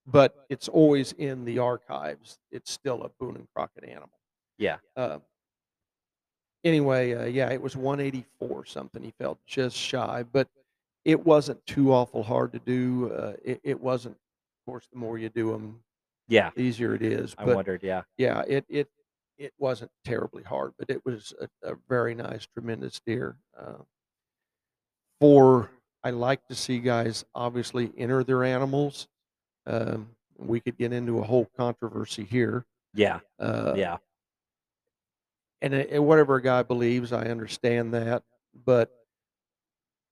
but it's always in the archives it's still a boone and crockett animal Yeah. Anyway uh, yeah it was 184 something he felt just shy but it wasn't too awful hard to do uh, it, it wasn't of course the more you do them Yeah. the easier it is I wondered. Yeah. yeah it it it wasn't terribly hard but it was a, a very nice tremendous deer uh, for I like to see guys obviously enter their animals. Um, we could get into a whole controversy here. Yeah. Uh, Yeah. And, and whatever a guy believes, I understand that. But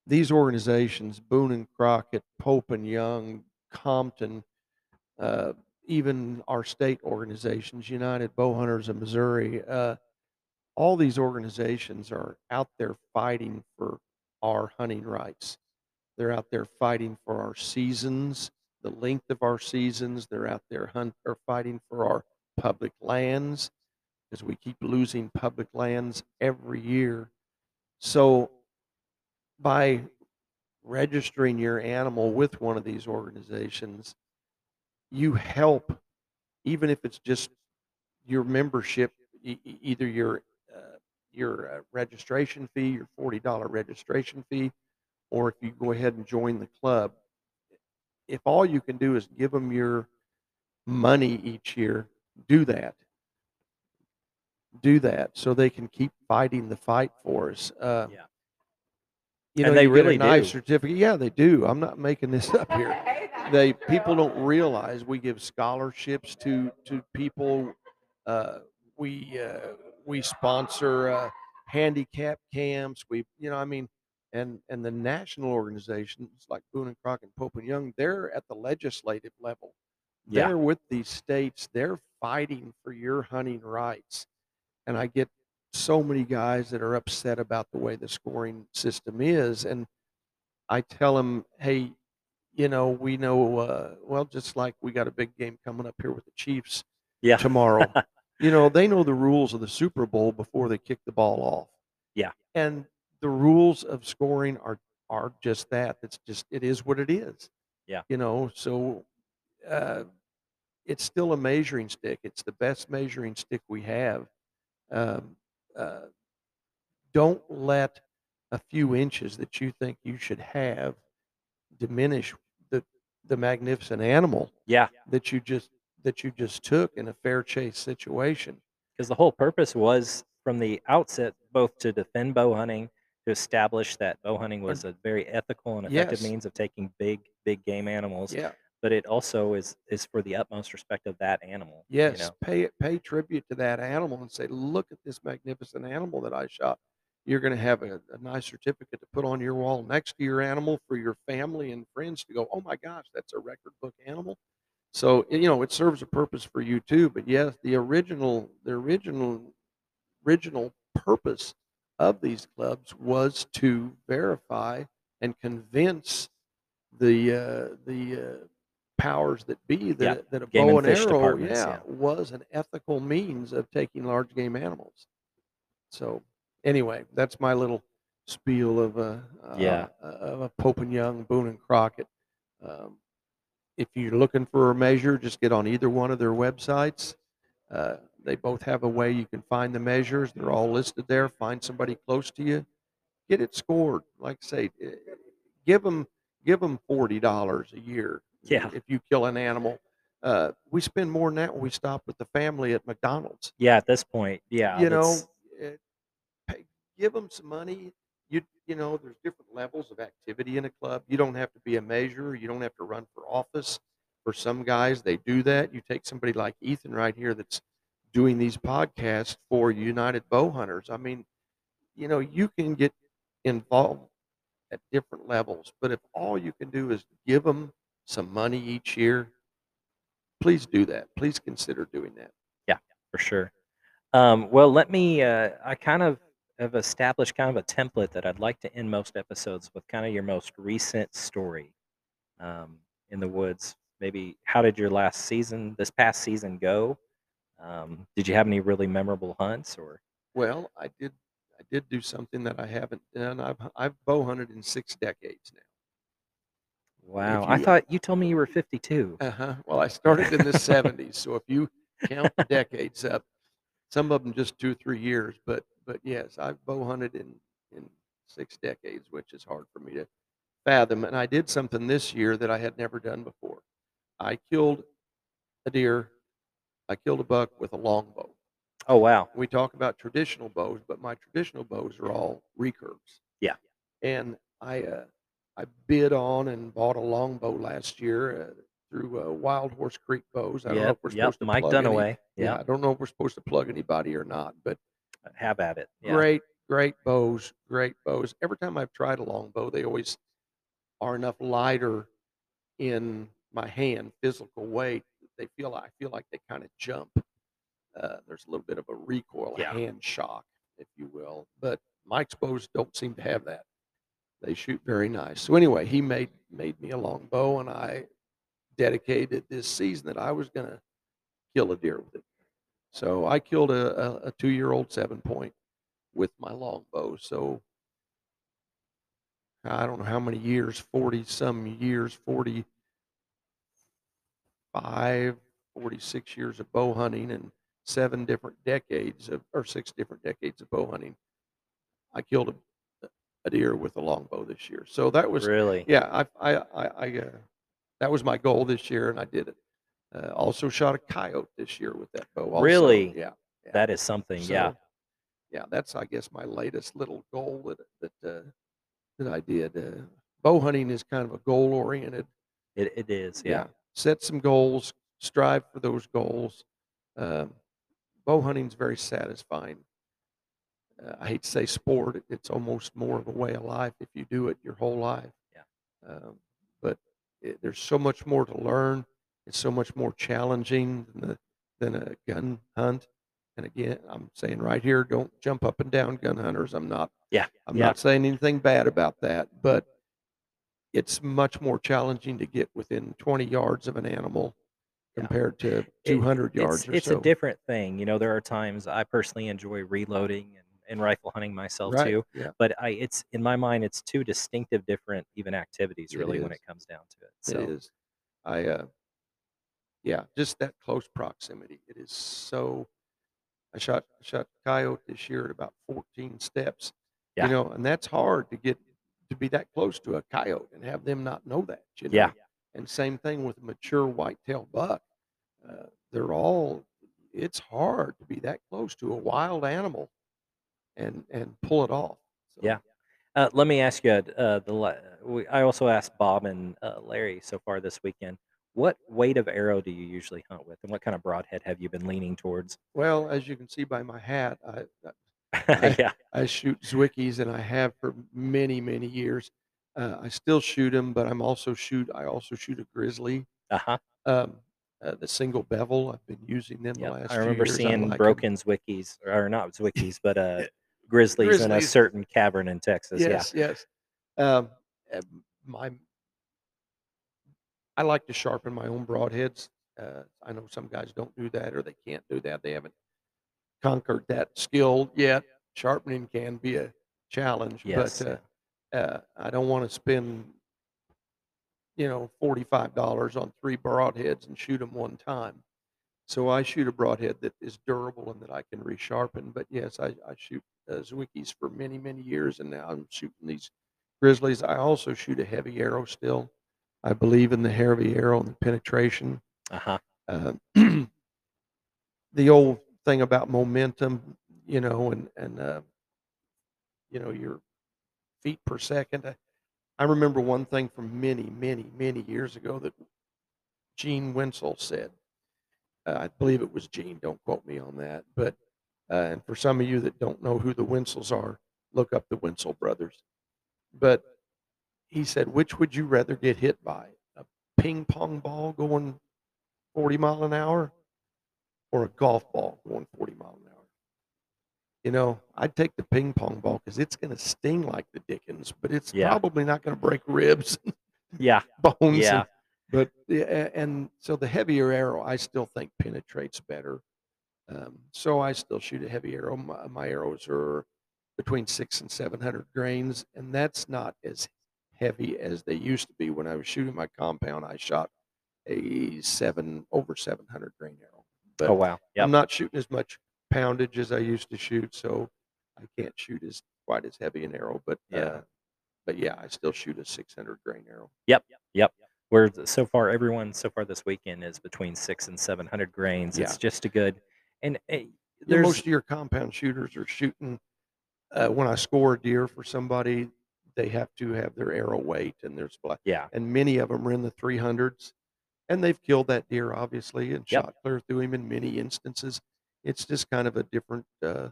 these organizations, Boone and Crockett, Pope and Young, Compton, uh, even our state organizations, United Bowhunters of Missouri, uh, all these organizations are out there fighting for our hunting rights. They're out there fighting for our seasons, the length of our seasons. They're out there hunt or fighting for our public lands because we keep losing public lands every year. So by registering your animal with one of these organizations, you help, even if it's just your membership, e- either your uh, your uh, registration fee, your forty dollar registration fee, or if you go ahead and join the club. If all you can do is give them your money each year, do that. Do that so they can keep fighting the fight for us. Uh, Yeah. You And know, they you really nice do. certificate. Yeah, they do. I'm not making this up here they people don't realize we give scholarships to to people uh, we uh, we sponsor uh, handicap camps we you know i mean and and the national organizations like boone and crockett and pope and young they're at the legislative level they're with these states they're fighting for your hunting rights and i get so many guys that are upset about the way the scoring system is and i tell them hey you know, we know, uh, well, just like we got a big game coming up here with the Chiefs Yeah. tomorrow. <laughs> you know, they know the rules of the Super Bowl before they kick the ball off. Yeah. And the rules of scoring are are just that. It's just it is what it is. Yeah. You know, so uh, it's still a measuring stick. It's the best measuring stick we have. Um, uh, don't let a few inches that you think you should have diminish the the magnificent animal Yeah. that you just that you just took in a fair chase situation. because the whole purpose was from the outset both to defend bow hunting to establish that bow hunting was a very ethical and effective Yes. means of taking big big game animals Yeah. But it also is is for the utmost respect of that animal Yes. you know Pay pay tribute to that animal and say, look at this magnificent animal that I shot. You're going to have a, a nice certificate to put on your wall next to your animal for your family and friends to go, oh my gosh, that's a record book animal. So you know it serves a purpose for you too. But yes, the original the original original purpose of these clubs was to verify and convince the uh, the uh, powers that be that, Yeah, that a game bow and and arrow, yeah, yeah. was an ethical means of taking large game animals. So anyway, that's my little spiel of a Yeah. uh, of a Pope and Young, Boone and Crockett. Um, if you're looking for a measure, just get on either one of their websites. Uh, they both have a way you can find the measures. They're all listed there. Find somebody close to you, get it scored. Like I say, eh, give them give them forty dollars a year. Yeah. If you kill an animal, uh, we spend more than that when we stop with the family at McDonald's. yeah at this point yeah you know, that's- eh, pay, give them some money. You you know, there's different levels of activity in a club. You don't have to be a measurer. You don't have to run for office. For some guys, they do that. You take somebody like Ethan right here that's doing these podcasts for United Bow Hunters. I mean, you know, you can get involved at different levels, but if all you can do is give them some money each year, please do that. Please consider doing that. Yeah, for sure. Um, well, let me. Uh, I kind of have established kind of a template that I'd like to end most episodes with, kind of your most recent story um, in the woods. Maybe how did your last season, this past season, go? Um, did you have any really memorable hunts, or Well, I did. I did do something that I haven't done. I've I've bow hunted in six decades now. Wow? I thought you told me you were 52. Uh huh. Well, I started in the '70s, so if you count the <laughs> decades up, some of them just two, three years. But but yes, I've bow hunted in in six decades, which is hard for me to fathom. And I did something this year that I had never done before. I killed a deer. I killed a buck with a longbow. Oh wow! we talk about traditional bows, but my traditional bows are all recurves. Yeah. And I uh, I bid on and bought a longbow last year uh, through uh, Wild Horse Creek Bows. I don't know if we're yep. supposed to Mike plug any- Dunaway. Yeah, Yeah, I don't know if we're supposed to plug anybody or not, but have at it. Yeah. great, great bows, great bows. Every time I've tried a longbow, they always are enough lighter in my hand, physical weight. They feel I feel like they kind of jump. Uh, there's a little bit of a recoil, Yeah. a hand shock, if you will. But Mike's bows don't seem to have that. They shoot very nice. So anyway, he made made me a longbow, and I dedicated this season that I was going to kill a deer with it. So I killed a, a, a two year old seven point with my longbow. So I don't know how many years, 40 some years, 45, 46 years of bow hunting and seven different decades of, or six different decades of bow hunting. I killed a, a deer with a longbow this year. So that was, Really? yeah, I, I, I, I uh, that was my goal this year and I did it. Uh, also shot a coyote this year with that bow. Also. Really? Yeah. yeah. That is something. yeah. So, yeah, that's I guess my latest little goal that that uh, that I did. Uh, bow hunting is kind of a goal oriented. It, it is. Yeah. Set some goals, strive for those goals. Um, bow hunting is very satisfying. Uh, I hate to say sport; it's almost more of a way of life if you do it your whole life. Yeah. Um, but it, there's so much more to learn. It's so much more challenging than, the, than a gun hunt. And again, I'm saying right here, don't jump up and down, gun hunters. I'm not. Yeah, I'm yeah. not saying anything bad about that, but it's much more challenging to get within 20 yards of an animal compared to It- 200 yards it's, it's so. a different thing. You know, there are times I personally enjoy reloading and, and rifle hunting myself right? too. Yeah, But I, it's in my mind, it's two distinctive, different, even activities, It really, when is. it comes down to it. So it is. I, uh, yeah, just that close proximity. It is so. I shot shot coyote this year at about 14 steps. Yeah. You know, and that's hard to get to be that close to a coyote and have them not know that. You know? Yeah. And same thing with a mature whitetail buck. Uh, they're all. It's hard to be that close to a wild animal, and and pull it off. So, Yeah. Uh, let me ask you. Uh, the we, I also asked Bob and uh, Larry so far this weekend. What weight of arrow do you usually hunt with, and what kind of broadhead have you been leaning towards? Well, as you can see by my hat, I, <laughs> I yeah. I shoot Zwickeys and I have for many, many years. Uh, I still shoot them, but I'm also shoot. I also shoot a Grizzly, Uh huh. um, uh, the single bevel. I've been using them the last. I remember seeing like 'em. broken Zwickeys, or not Zwickeys, but uh, <laughs> grizzlies, in a certain cavern in Texas. Yes, yes. Um, uh, my, I like to sharpen my own broadheads. Uh, I know some guys don't do that, or they can't do that. They haven't conquered that skill yet. Sharpening can be a challenge, Yes. but uh, uh, I don't want to spend, you know, forty-five dollars on three broadheads and shoot them one time. So I shoot a broadhead that is durable and that I can resharpen. But yes, I, I shoot Zwickeys for many, many years, and now I'm shooting these Grizzlies. I also shoot a heavy arrow still. I believe in the heavy arrow and the penetration. uh huh. <clears throat> Uh, the old thing about momentum, you know, and and uh, you know your feet per second. I, I remember one thing from many, many, many years ago that Gene Wensel said. Uh, I believe it was Gene. Don't quote me on that. But uh, and for some of you that don't know who the Wensels are, look up the Wensel brothers. But he said, which would you rather get hit by? A ping pong ball going 40 mile an hour or a golf ball going 40 mile an hour? You know, I'd take the ping pong ball because it's going to sting like the dickens, but it's Yeah. probably not going to break ribs Yeah. <laughs> bones. Yeah. And, but and so the heavier arrow, I still think penetrates better. Um, so I still shoot a heavy arrow. My, my arrows are between six and seven hundred grains, and that's not as heavy as they used to be. When I was shooting my compound, I shot a seven over seven hundred grain arrow. But Oh wow. Yep. I'm not shooting as much poundage as I used to shoot, so I can't shoot as quite as heavy an arrow. But Yeah. uh, but yeah, I still shoot a 600 grain arrow. Yep, yep. Where so far everyone so far this weekend is between six and seven hundred grains. Yeah. It's just a good. And uh, Yeah, there's most of your compound shooters are shooting. Uh, when I score a deer for somebody, they have to have their arrow weight and their splat. yeah. And many of them are in the 300s, and they've killed that deer obviously and Yep. shot clear through him in many instances. It's just kind of a different uh,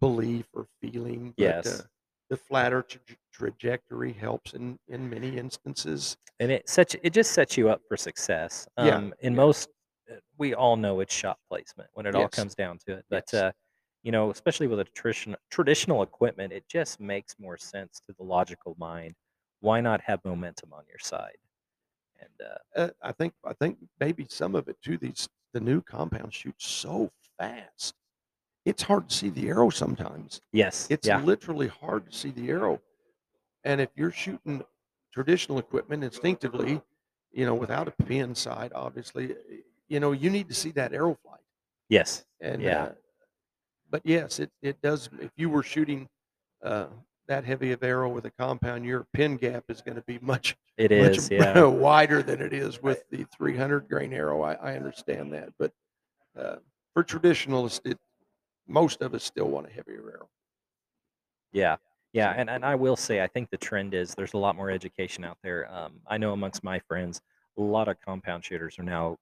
belief or feeling. But, Yes. uh, the flatter tra- trajectory helps in in many instances. and it such it just sets you up for success. Yeah, Um, in yeah. most, we all know it's shot placement when it all comes down to it. But Yes. uh, you know, especially with a traditional traditional equipment, it just makes more sense to the logical mind. Why not have momentum on your side? And uh, Uh, I think I think maybe some of it too. These the new compound shoots so fast. It's hard to see the arrow sometimes. yes, It's yeah, literally hard to see the arrow. And if you're shooting traditional equipment instinctively, you know, without a pin sight, obviously, you know, you need to see that arrow flight. yes, And Yeah. uh, but yes, it it does. If you were shooting uh, that heavy of arrow with a compound, your pin gap is going to be much it much is. Yeah, <laughs> wider than it is with the 300 grain arrow. I, I understand that, but uh, for traditionalists, it, most of us still want a heavier arrow. yeah, yeah. And and I will say, I think the trend is there's a lot more education out there. Um, I know amongst my friends, a lot of compound shooters are now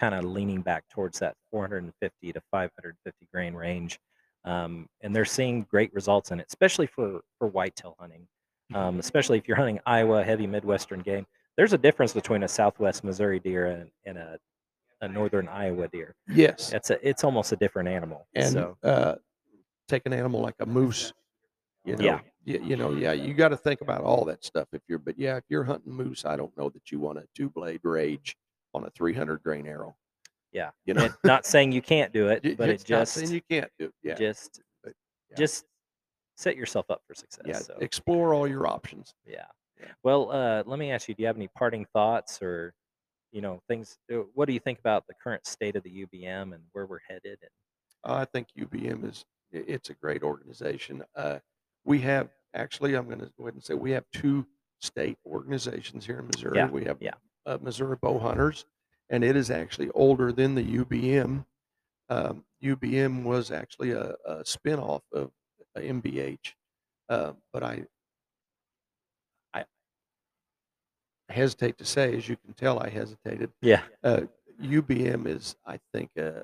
kind of leaning back towards that 450 to 550 grain range, um, and they're seeing great results in it, especially for for whitetail hunting. Um, especially if you're hunting Iowa heavy Midwestern game, there's a difference between a Southwest Missouri deer and, and a, a Northern Iowa deer. yes, It's a it's almost a different animal. and so uh, take an animal like a moose. You know, Yeah. you, you know, yeah, you got to think about all that stuff. If you're, but yeah, if you're hunting moose, I don't know that you want a two blade rage on a 300 grain arrow. yeah, You know, and not saying you can't do it, but it it's not just saying you can't do. it. Yeah, just but, yeah. just set yourself up for success. yeah, So explore all your options. yeah. Yeah. Well, uh, let me ask you: Do you have any parting thoughts, or you know, things? uh, What do you think about the current state of the UBM and where we're headed? And I think UBM is it's a great organization. Uh, we have actually, I'm going to go ahead and say we have two state organizations here in Missouri. Yeah, We have yeah. Uh, Missouri Bow Hunters, and it is actually older than the UBM. Um, UBM was actually a, a spinoff of MBH, uh, but I I hesitate to say, as you can tell, I hesitated yeah, uh, UBM is, I think, uh,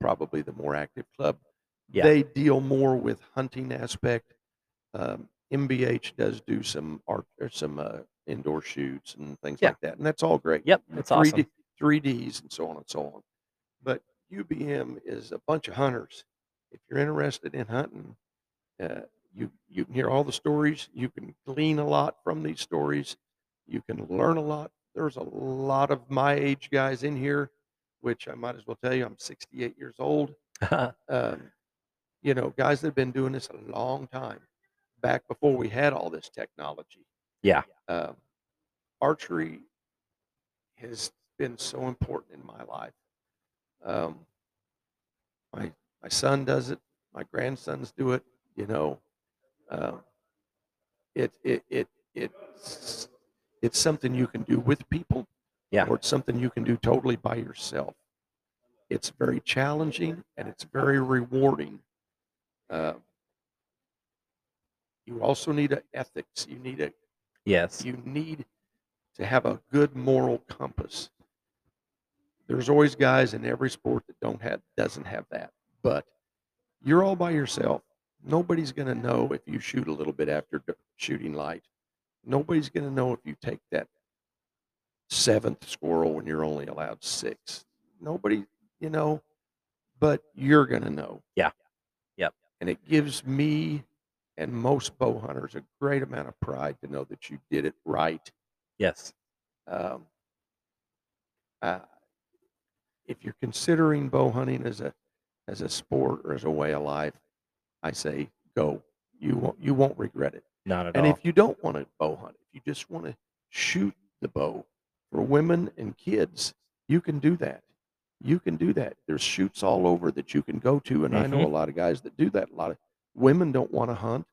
probably the more active club. Yeah. They deal more with hunting aspect. Um, MBH does do some art or some uh, indoor shoots and things Yeah. like that, and that's all great. Yep, it's awesome. 3Ds and so on and so on. But UBM is a bunch of hunters. If you're interested in hunting, uh, you you can hear all the stories. You can glean a lot from these stories. You can learn a lot. There's a lot of my age guys in here, which I might as well tell you, I'm 68 years old. <laughs> Um, you know, guys that have been doing this a long time, back before we had all this technology. yeah, Um, archery has been so important in my life. Um, my my son does it. My grandsons do it. You know, um, it it it it's it's something you can do with people, Yeah. or it's something you can do totally by yourself. It's very challenging and it's very rewarding. Uh, you also need a ethics. You need a yes, you need to have a good moral compass. There's always guys in every sport that don't have doesn't have that. But you're all by yourself. Nobody's going to know if you shoot a little bit after shooting light. Nobody's going to know if you take that seventh squirrel when you're only allowed six. Nobody, you know, but you're going to know. Yeah. Yep. And it gives me and most bow hunters a great amount of pride to know that you did it right. yes, Um, uh, if you're considering bow hunting as a as a sport or as a way of life, I say go. You won't you won't regret it. not at And all. And if you don't want to bow hunt, if you just want to shoot the bow for women and kids, you can do that. You can do that. There's shoots all over that you can go to, and I know a lot of guys that do that. A lot of women don't want to hunt.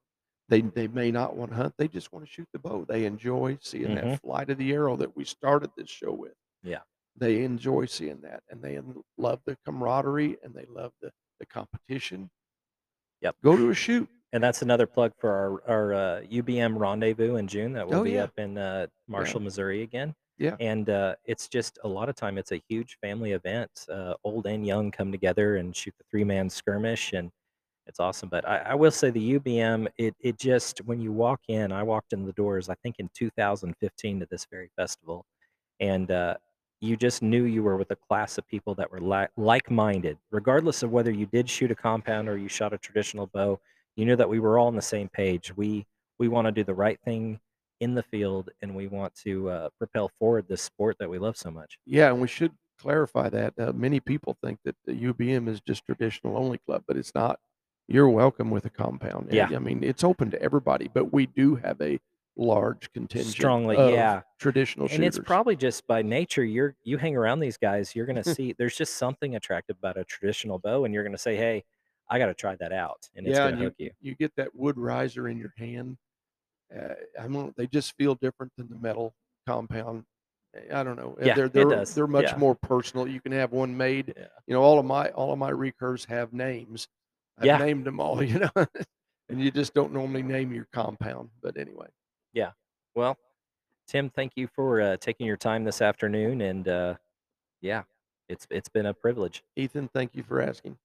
They they may not want to hunt. They just want to shoot the bow. They enjoy seeing Mhm. that flight of the arrow that we started this show with. Yeah. They enjoy seeing that, and they love the camaraderie, and they love the the competition. Yep. Go to a shoot. And that's another plug for our, our uh, UBM rendezvous in June that will Oh, be yeah. up in uh, Marshall, Missouri again. Yeah. And uh, it's just a lot of time, it's a huge family event. Uh, old and young come together and shoot the three man skirmish, and it's awesome. But I, I will say the UBM, it, it just, when you walk in, I walked in the doors, I think in 2015 to this very festival, and uh, you just knew you were with a class of people that were li- like-minded, regardless of whether you did shoot a compound or you shot a traditional bow. You knew that we were all on the same page. We we want to do the right thing in the field, and we want to uh, propel forward this sport that we love so much. Yeah, and we should clarify that. Uh, many people think that the UBM is just traditional only club, but it's not. You're welcome with a compound. Yeah. I mean, it's open to everybody, but we do have a large contingent Strongly, of yeah. traditional shooters. and it's probably just by nature you're you hang around these guys you're going <laughs> to see there's just something attractive about a traditional bow and you're going to say hey i got to try that out and it's yeah, gonna you, hook you you get that wood riser in your hand. Uh, I don't. They just feel different than the metal compound. I don't know. Uh, Yeah, they're it they're, does. they're much Yeah. more personal. You can have one made. yeah You know, all of my all of my recurves have names. I've Yeah. named them all. <laughs> You know, and you just don't normally name your compound. But anyway, Yeah. well tim thank you for uh, taking your time this afternoon and uh, yeah it's it's been a privilege Ethan, thank you for asking.